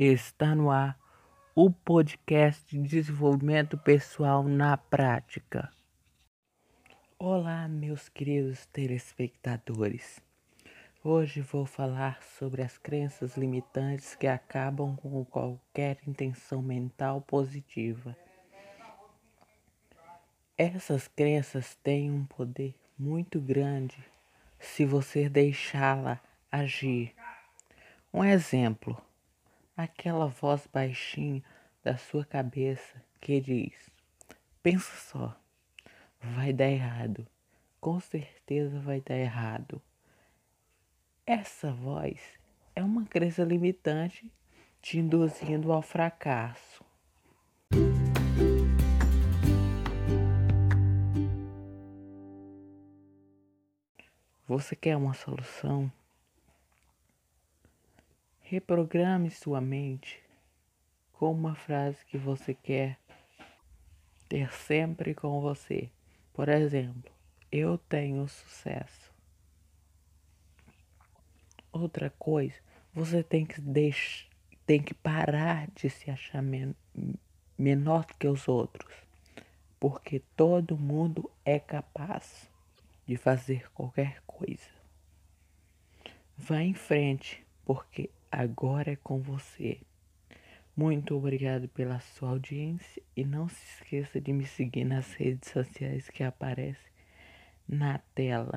Está no ar o podcast de desenvolvimento pessoal na prática. Olá, meus queridos telespectadores. Hoje vou falar sobre as crenças limitantes que acabam com qualquer intenção mental positiva. Essas crenças têm um poder muito grande se você deixá-la agir. Um exemplo aquela voz baixinha da sua cabeça que diz: Pensa só, vai dar errado, com certeza vai dar errado. Essa voz é uma crença limitante te induzindo ao fracasso. Você quer uma solução? Reprograme sua mente com uma frase que você quer ter sempre com você. Por exemplo, eu tenho sucesso. Outra coisa, você tem que deixar, tem que parar de se achar men menor que os outros, porque todo mundo é capaz de fazer qualquer coisa. Vá em frente, porque agora é com você. Muito obrigado pela sua audiência e não se esqueça de me seguir nas redes sociais que aparecem na tela.